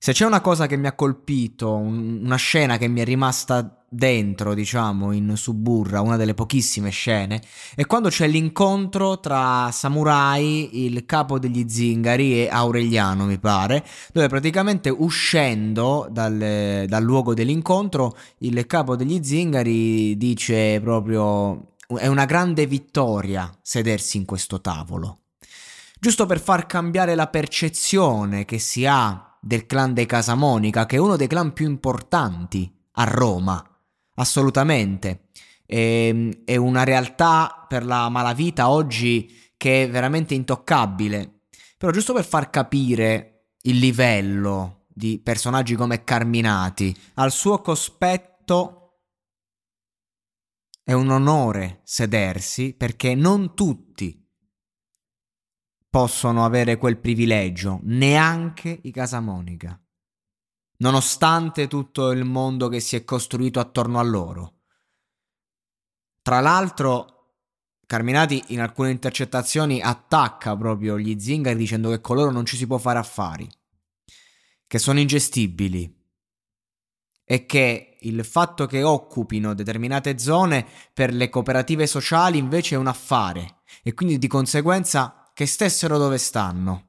Se c'è una cosa che mi ha colpito, un- una scena che mi è rimasta dentro, diciamo, in Suburra, una delle pochissime scene, è quando c'è l'incontro tra Samurai, il capo degli zingari, e Aureliano, mi pare, dove praticamente uscendo dal, dal luogo dell'incontro, il capo degli zingari dice proprio è una grande vittoria sedersi in questo tavolo. Giusto per far cambiare la percezione che si ha del clan dei Casamonica, che è uno dei clan più importanti a Roma, assolutamente. È, è una realtà per la malavita oggi che è veramente intoccabile. Però giusto per far capire il livello di personaggi come Carminati, al suo cospetto è un onore sedersi perché non tutti possono avere quel privilegio, neanche i Casamonica, nonostante tutto il mondo che si è costruito attorno a loro. Tra l'altro, Carminati in alcune intercettazioni attacca proprio gli zingari dicendo che con loro non ci si può fare affari, che sono ingestibili e che il fatto che occupino determinate zone per le cooperative sociali invece è un affare e quindi di conseguenza che stessero dove stanno.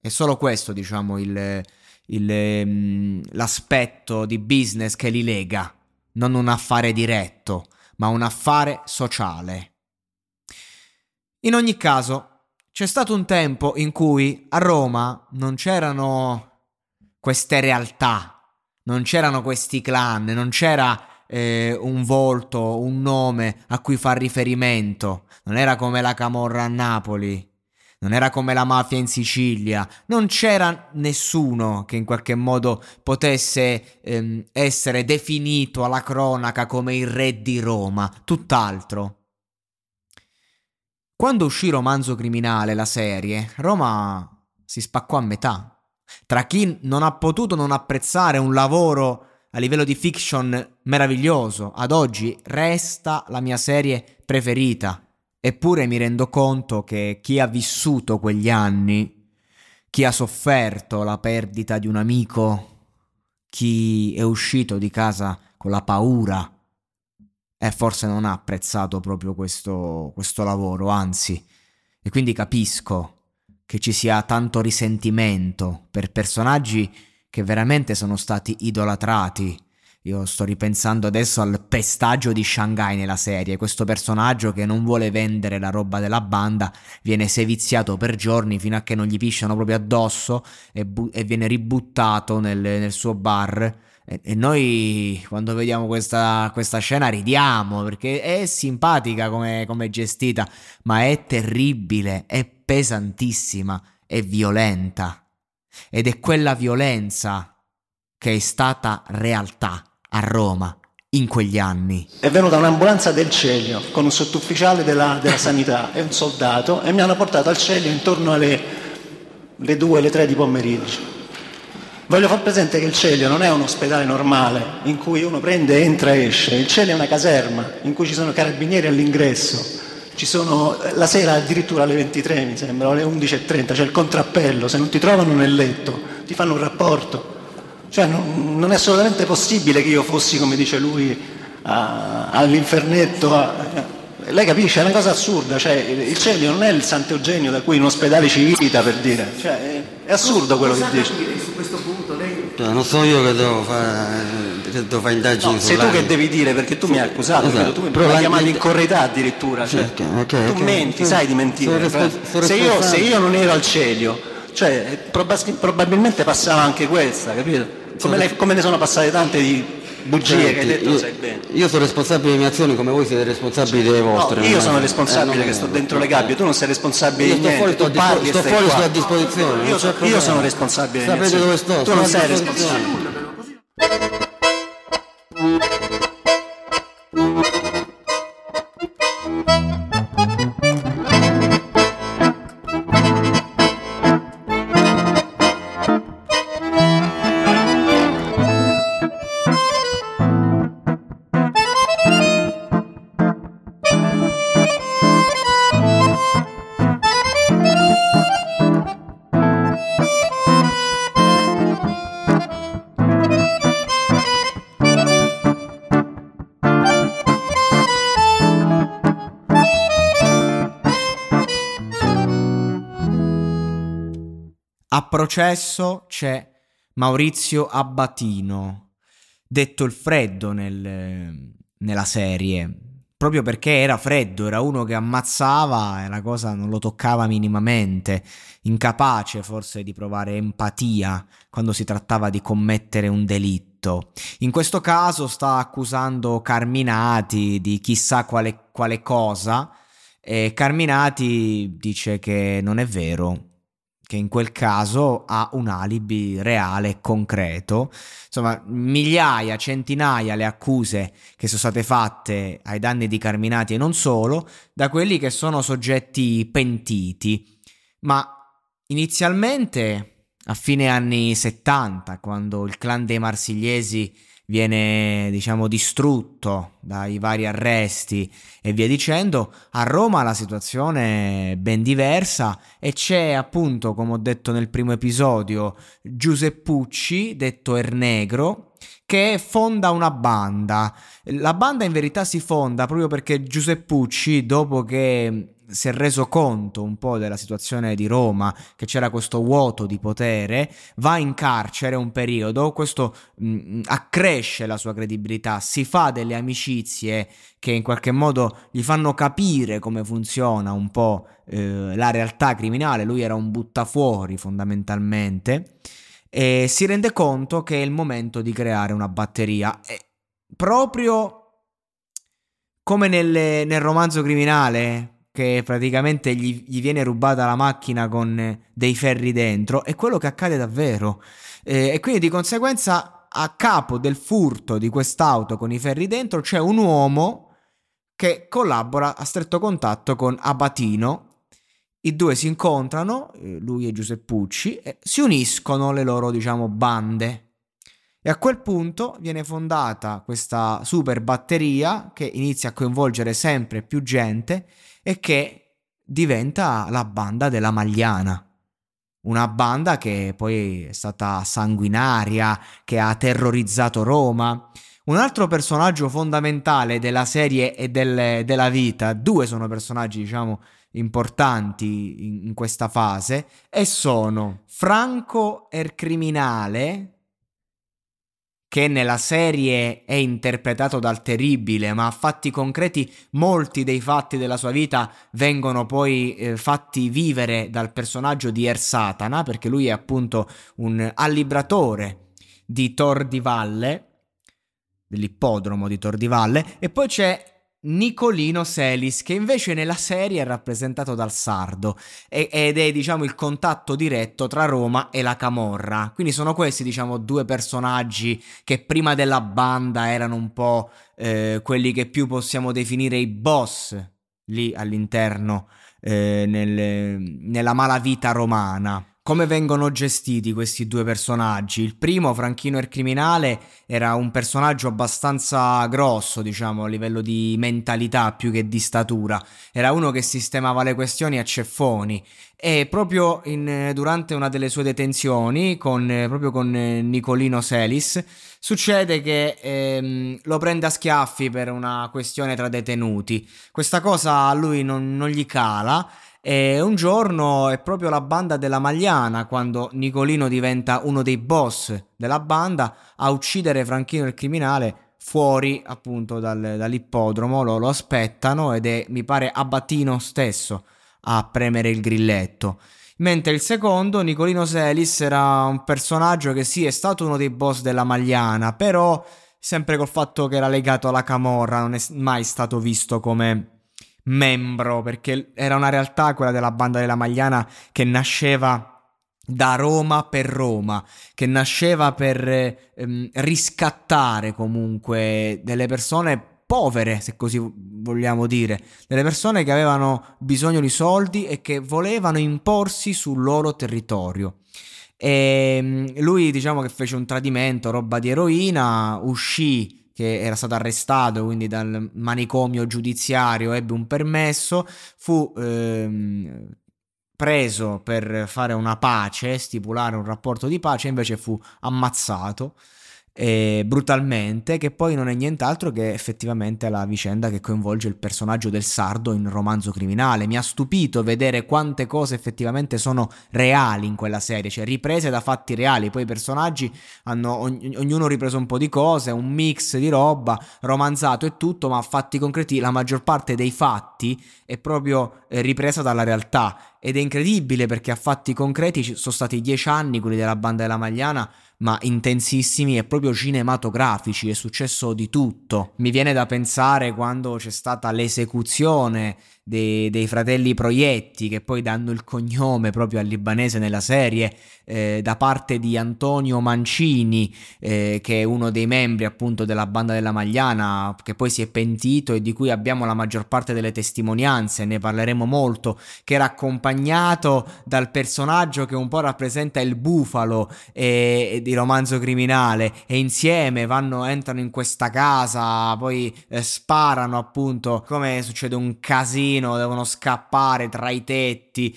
È solo questo, diciamo, il, il, mm, l'aspetto di business che li lega, non un affare diretto, ma un affare sociale. In ogni caso, c'è stato un tempo in cui a Roma non c'erano queste realtà, non c'erano questi clan, non c'era eh, un volto, un nome a cui far riferimento, non era come la Camorra a Napoli, non era come la mafia in Sicilia, non c'era nessuno che in qualche modo potesse ehm, essere definito alla cronaca come il re di Roma, tutt'altro. Quando uscì Romanzo Criminale, la serie, Roma si spaccò a metà. Tra chi non ha potuto non apprezzare un lavoro a livello di fiction meraviglioso, ad oggi resta la mia serie preferita. Eppure mi rendo conto che chi ha vissuto quegli anni, chi ha sofferto la perdita di un amico, chi è uscito di casa con la paura, e forse non ha apprezzato proprio questo, questo lavoro, anzi, e quindi capisco che ci sia tanto risentimento per personaggi che veramente sono stati idolatrati. Io sto ripensando adesso al pestaggio di Shanghai nella serie, questo personaggio che non vuole vendere la roba della banda, viene seviziato per giorni fino a che non gli pisciano proprio addosso e, bu- e viene ributtato nel, nel suo bar. E, noi quando vediamo questa, questa, scena ridiamo perché è simpatica come, come gestita, ma è terribile, è pesantissima, è violenta. Ed è quella violenza che è stata realtà a Roma in quegli anni. È venuta un'ambulanza del Celio con un sottufficiale della, della sanità e un soldato e mi hanno portato al Celio intorno alle le 2, le 3 di pomeriggio. Voglio far presente che il Celio non è un ospedale normale in cui uno prende, entra e esce. Il Celio è una caserma in cui ci sono carabinieri all'ingresso. Ci sono la sera addirittura alle 23, mi sembra, o alle 11.30, c'è il contrappello. Se non ti trovano nel letto, ti fanno un rapporto. Cioè non, non è assolutamente possibile che io fossi, come dice lui, a, all'infernetto. A, lei capisce, è una cosa assurda, cioè, il Celio non è il Sant'Eugenio da cui un ospedale ci vita per dire, cioè, è, è assurdo quello che dice. Su questo punto lei... Non sono io che devo fare, che devo fare indagini no, sei tu che devi dire perché tu mi hai accusato, esatto. tu mi hai chiamato in correità addirittura, cioè, okay, okay, tu okay, menti, sai di mentire. Sono sono se, io, se io non ero al Celio, cioè, prob- probabilmente passava anche questa, capito? Come, le, come ne sono passate tante di bugie che hai detto io, sai bene. io sono responsabile delle mie azioni come voi siete responsabili delle vostre. No, io sono responsabile eh, non che sto dentro le gabbie, tu non sei responsabile Io di sto niente, fuori, tu parli sto fuori, sto a disposizione. non Io, so- io sono responsabile Sapete dove sto? Tu non sei responsabile. A processo c'è Maurizio Abbatino, detto il freddo nel- nella serie, proprio perché era freddo, era uno che ammazzava e la cosa non lo toccava minimamente, incapace forse di provare empatia quando si trattava di commettere un delitto. In questo caso sta accusando Carminati di chissà quale, quale cosa e Carminati dice che non è vero, che in quel caso ha un alibi reale e concreto. Insomma, migliaia, centinaia le accuse che sono state fatte ai danni di Carminati e non solo, da quelli che sono soggetti pentiti. Ma inizialmente, a fine anni 70, quando il clan dei marsigliesi viene, diciamo, distrutto dai vari arresti e via dicendo, a Roma la situazione è ben diversa e c'è appunto, come ho detto nel primo episodio, Giuseppucci, detto Ernegro, che fonda una banda. La banda in verità si fonda proprio perché Giuseppucci, dopo che si è reso conto un po' della situazione di Roma, che c'era questo vuoto di potere, va in carcere un periodo, questo mh, accresce la sua credibilità, si fa delle amicizie che in qualche modo gli fanno capire come funziona un po' eh, la realtà criminale, lui era un buttafuori fondamentalmente, e si rende conto che è il momento di creare una batteria. E proprio come nelle- nel romanzo criminale, che praticamente gli, gli viene rubata la macchina con eh, dei ferri dentro, è quello che accade davvero. Eh, e quindi di conseguenza a capo del furto di quest'auto con i ferri dentro c'è un uomo che collabora a stretto contatto con Abatino. I due si incontrano, eh, lui e Giuseppucci, e si uniscono le loro, diciamo, bande. E a quel punto viene fondata questa super batteria che inizia a coinvolgere sempre più gente e che diventa la banda della Magliana. Una banda che poi è stata sanguinaria, che ha terrorizzato Roma. Un altro personaggio fondamentale della serie e del- della vita, due sono personaggi, diciamo, importanti in, in questa fase, e sono Franco er criminale, che nella serie è interpretato dal terribile, ma a fatti concreti molti dei fatti della sua vita vengono poi eh, fatti vivere dal personaggio di Er Satana, perché lui è appunto un allibratore di Tor di Valle, dell'ippodromo di Tor di Valle, e poi c'è Nicolino Selis, che invece nella serie è rappresentato dal sardo e- ed è diciamo il contatto diretto tra Roma e la Camorra. Quindi sono questi diciamo due personaggi che prima della banda erano un po' eh, quelli che più possiamo definire i boss lì all'interno eh, nel- nella malavita romana. Come vengono gestiti questi due personaggi? Il primo, Franchino il criminale, era un personaggio abbastanza grosso, diciamo, a livello di mentalità più che di statura. Era uno che sistemava le questioni a ceffoni. E proprio in- durante una delle sue detenzioni, con, proprio con eh, Nicolino Selis, succede che ehm, lo prende a schiaffi per una questione tra detenuti. Questa cosa a lui non, non gli cala. E un giorno è proprio la banda della Magliana, quando Nicolino diventa uno dei boss della banda, a uccidere Franchino il criminale fuori appunto dal- dall'ippodromo. Lo, lo aspettano ed è, mi pare, Abbatino stesso a premere il grilletto. Mentre il secondo, Nicolino Selis, era un personaggio che sì, è stato uno dei boss della Magliana, però sempre col fatto che era legato alla Camorra, non è mai stato visto come membro, perché era una realtà quella della banda della Magliana che nasceva da Roma per Roma, che nasceva per ehm, riscattare comunque delle persone povere, se così vogliamo dire, delle persone che avevano bisogno di soldi e che volevano imporsi sul loro territorio. E ehm, lui diciamo che fece un tradimento, roba di eroina, uscì che era stato arrestato, quindi dal manicomio giudiziario ebbe un permesso, fu ehm, preso per fare una pace, stipulare un rapporto di pace, invece fu ammazzato eh, brutalmente, che poi non è nient'altro che effettivamente la vicenda che coinvolge il personaggio del sardo in romanzo criminale. Mi ha stupito vedere quante cose effettivamente sono reali in quella serie, cioè riprese da fatti reali. Poi i personaggi hanno ogn- ognuno ripreso un po' di cose, un mix di roba, romanzato e tutto, ma fatti concreti. La maggior parte dei fatti è proprio eh, ripresa dalla realtà ed è incredibile perché a fatti concreti sono stati dieci anni quelli della banda della Magliana ma intensissimi e proprio cinematografici, è successo di tutto. Mi viene da pensare quando c'è stata l'esecuzione dei, dei, fratelli Proietti che poi danno il cognome proprio al libanese nella serie eh, da parte di Antonio Mancini eh, che è uno dei membri appunto della banda della Magliana che poi si è pentito e di cui abbiamo la maggior parte delle testimonianze ne parleremo molto che era accompagnato dal personaggio che un po' rappresenta il bufalo eh, di romanzo criminale e insieme vanno entrano in questa casa poi eh, sparano appunto come succede un casino giardino, devono scappare tra i tetti,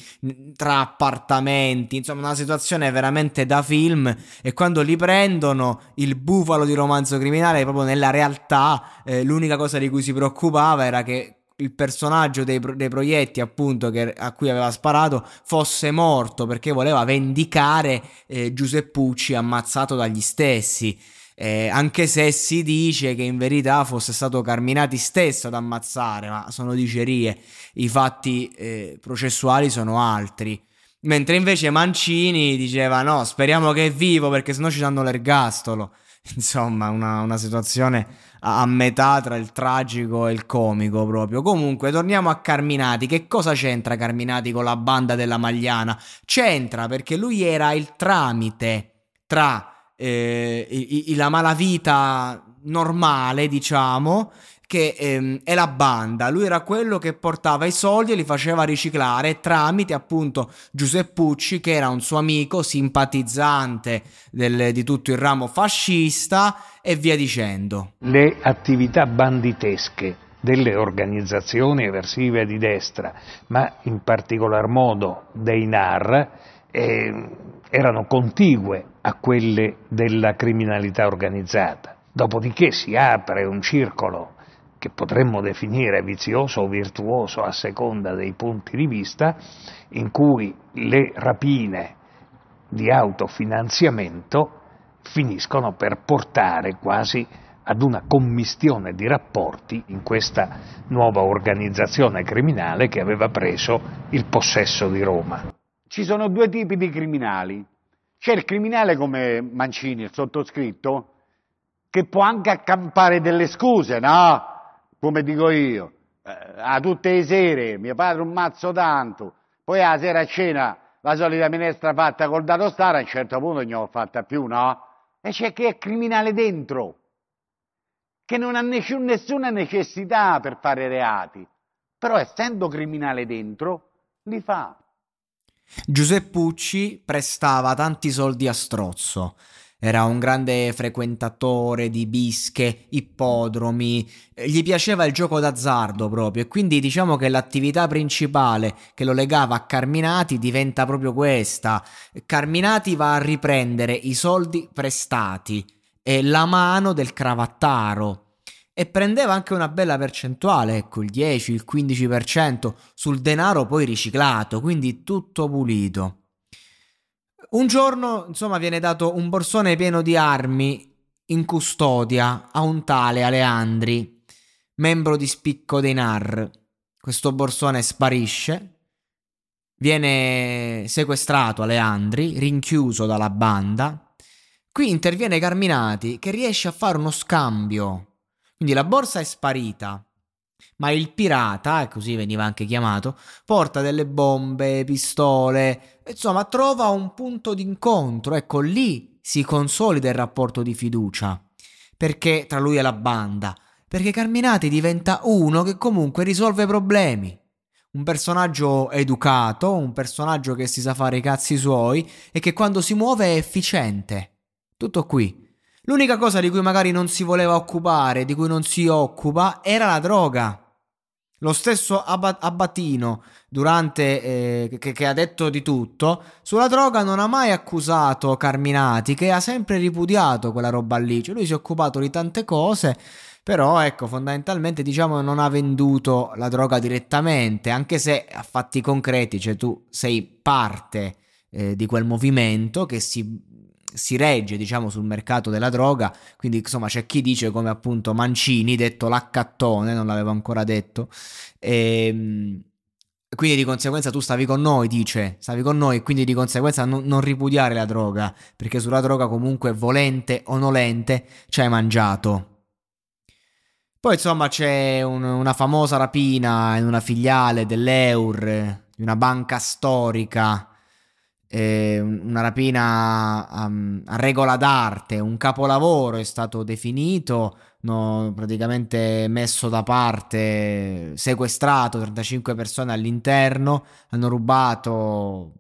tra appartamenti, insomma una situazione veramente da film. E quando li prendono il bufalo di romanzo criminale proprio nella realtà eh, l'unica cosa di cui si preoccupava era che il personaggio dei, dei proietti appunto che, a cui aveva sparato fosse morto perché voleva vendicare eh, Giuseppucci ammazzato dagli stessi eh, anche se si dice che in verità fosse stato Carminati stesso ad ammazzare, ma sono dicerie, i fatti eh, processuali sono altri. Mentre invece Mancini diceva no, speriamo che è vivo perché sennò ci danno l'ergastolo. Insomma, una, una situazione a, a, metà tra il tragico e il comico proprio. Comunque, torniamo a Carminati. Che cosa c'entra Carminati con la banda della Magliana? C'entra perché lui era il tramite tra eh, i, i, la malavita normale, diciamo, che ehm, è la banda. Lui era quello che portava i soldi e li faceva riciclare tramite appunto Giuseppucci, che era un suo amico simpatizzante del, di tutto il ramo fascista e via dicendo. Le attività banditesche delle organizzazioni eversive di destra, ma in particolar modo dei NAR, eh, erano contigue a quelle della criminalità organizzata. Dopodiché si apre un circolo che potremmo definire vizioso o virtuoso a seconda dei punti di vista, in cui le rapine di autofinanziamento finiscono per portare quasi ad una commistione di rapporti in questa nuova organizzazione criminale che aveva preso il possesso di Roma. Ci sono due tipi di criminali. C'è il criminale come Mancini, il sottoscritto, che può anche accampare delle scuse, no? Come dico io, eh, a tutte le sere, mio padre un mazzo tanto, poi a sera a cena la solita minestra fatta col dato stare, a un certo punto non l'ho fatta più, no? E c'è chi è criminale dentro, che non ha nessun, nessuna necessità per fare reati, però essendo criminale dentro, li fa. Giuseppucci prestava tanti soldi a Strozzo. Era un grande frequentatore di bische, ippodromi, gli piaceva il gioco d'azzardo proprio e quindi diciamo che l'attività principale che lo legava a Carminati diventa proprio questa. Carminati va a riprendere i soldi prestati e la mano del cravattaro e prendeva anche una bella percentuale, ecco il 10, il 15% sul denaro poi riciclato, quindi tutto pulito. Un giorno, insomma, viene dato un borsone pieno di armi in custodia a un tale Aleandri, membro di spicco dei NAR. Questo borsone sparisce, viene sequestrato Aleandri, rinchiuso dalla banda Qui interviene Carminati che riesce a fare uno scambio. Quindi la borsa è sparita, ma il pirata, così veniva anche chiamato, porta delle bombe, pistole, insomma trova un punto d'incontro, ecco lì si consolida il rapporto di fiducia, perché tra lui e la banda, perché Carminati diventa uno che comunque risolve problemi. Un personaggio educato, un personaggio che si sa fare i cazzi suoi e che quando si muove è efficiente. Tutto qui. L'unica cosa di cui magari non si voleva occupare, di cui non si occupa, era la droga. Lo stesso Abbatino, durante, eh, che, che, ha detto di tutto, sulla droga non ha mai accusato Carminati, che ha sempre ripudiato quella roba lì. Cioè lui si è occupato di tante cose, però ecco, fondamentalmente diciamo non ha venduto la droga direttamente, anche se a fatti concreti, cioè tu sei parte eh, di quel movimento che si si regge diciamo sul mercato della droga quindi insomma c'è chi dice come appunto Mancini detto l'accattone non l'avevo ancora detto e, ehm, quindi di conseguenza tu stavi con noi dice stavi con noi quindi di conseguenza non, non ripudiare la droga perché sulla droga comunque volente o nolente ci hai mangiato. Poi insomma c'è un, una famosa rapina in una filiale dell'Eur di una banca storica eh, una rapina a, a, regola d'arte, un capolavoro è stato definito, no, praticamente messo da parte, sequestrato 35 persone all'interno, hanno rubato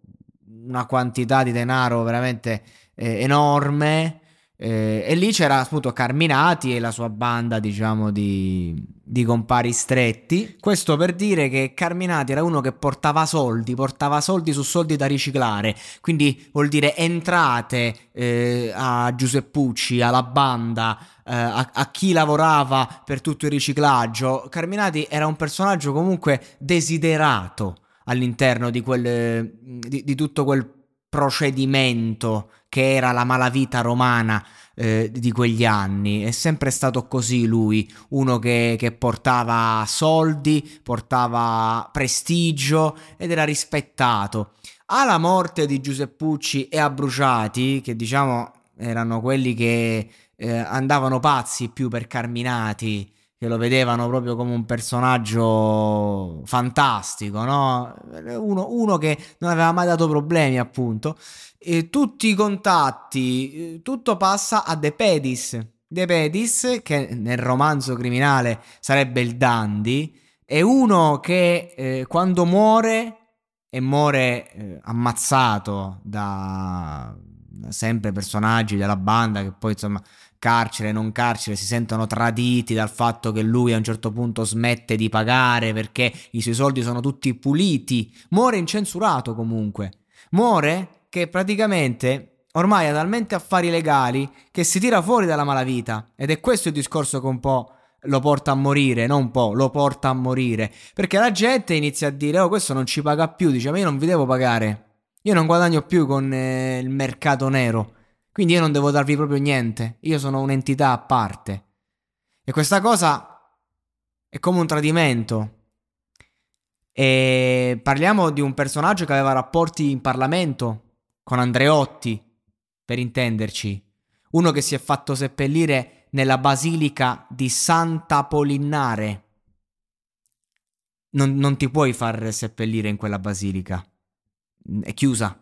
una quantità di denaro veramente eh, enorme eh, e lì c'era appunto Carminati e la sua banda, diciamo, di, di, compari stretti. Questo per dire che Carminati era uno che portava soldi, portava soldi su soldi da riciclare. Quindi vuol dire entrate eh, a Giuseppucci, alla banda, eh, a, a, chi lavorava per tutto il riciclaggio. Carminati era un personaggio comunque desiderato all'interno di, quel, di, di tutto quel procedimento che era la malavita romana eh, di quegli anni. È sempre stato così lui, uno che, che, portava soldi, portava prestigio ed era rispettato. Alla morte di Giuseppucci e a Bruciati, che diciamo erano quelli che eh, andavano pazzi più per Carminati, che lo vedevano proprio come un personaggio fantastico, no? Uno, uno che non aveva mai dato problemi, appunto. E tutti i contatti, eh, tutto passa a De Pedis. De Pedis, che nel romanzo criminale sarebbe il Dandy, è uno che eh, quando muore e muore eh, ammazzato da sempre personaggi della banda che poi insomma carcere, non carcere, si sentono traditi dal fatto che lui a un certo punto smette di pagare perché i suoi soldi sono tutti puliti. Muore incensurato comunque. Muore che praticamente ormai ha talmente affari legali che si tira fuori dalla malavita. Ed è questo il discorso che un po' lo porta a morire, non un po', lo porta a morire. Perché la gente inizia a dire, oh questo non ci paga più, dice ma io non vi devo pagare. Io non guadagno più con eh, il mercato nero. Quindi io non devo darvi proprio niente, io sono un'entità a parte. E questa cosa è come un tradimento. E parliamo di un personaggio che aveva rapporti in Parlamento con Andreotti, per intenderci. Uno che si è fatto seppellire nella basilica di Santa Polinnare. Non, non ti puoi far seppellire in quella basilica. È chiusa.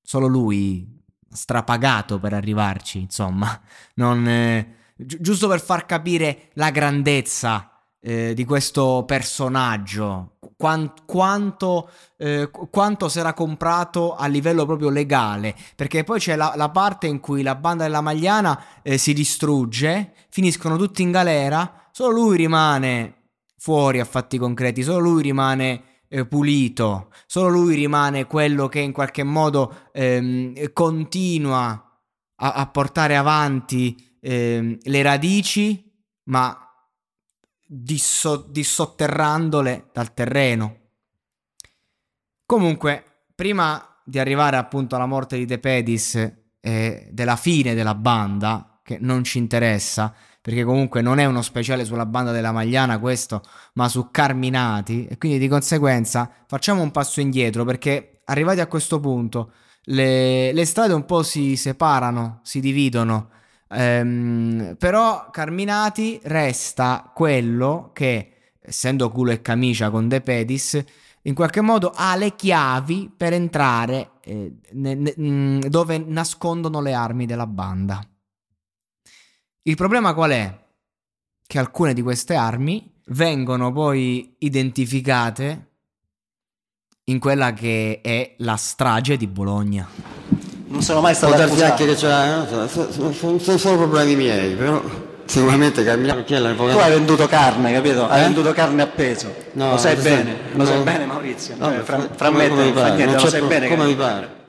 Solo lui strapagato per arrivarci, insomma, non, eh, gi- giusto per far capire la grandezza eh, di questo personaggio, Quant- quanto, eh, quanto sarà comprato a livello proprio legale, perché poi c'è la, la parte in cui la banda della Magliana eh, si distrugge, finiscono tutti in galera, solo lui rimane fuori a fatti concreti, solo lui rimane eh, pulito, solo lui rimane quello che in qualche modo ehm, continua a, a, portare avanti ehm, le radici, ma disso- dissotterrandole dal terreno. Comunque, prima di arrivare appunto alla morte di De Pedis e della fine della banda, che non ci interessa, perché comunque non è uno speciale sulla banda della Magliana questo, ma su Carminati e quindi di conseguenza facciamo un passo indietro perché arrivati a questo punto le, le strade un po' si separano, si dividono. Ehm, però Carminati resta quello che, essendo culo e camicia con De Pedis, in qualche modo ha le chiavi per entrare eh, ne, ne, mm, dove nascondono le armi della banda. Il problema qual è? Che alcune di queste armi vengono poi identificate in quella che è la strage di Bologna. Non sono mai stato accusato. che c'è, non so, sono, sono- sono solo problemi miei, però sicuramente Carmine chi è Tu l'avvocato? hai venduto carne, capito? Hai Eh? venduto carne a peso. No, lo sai bene, lo sai no. bene Maurizio. No, Cioè, fra, come- fra me e te non niente, lo sai bene. come mi pare.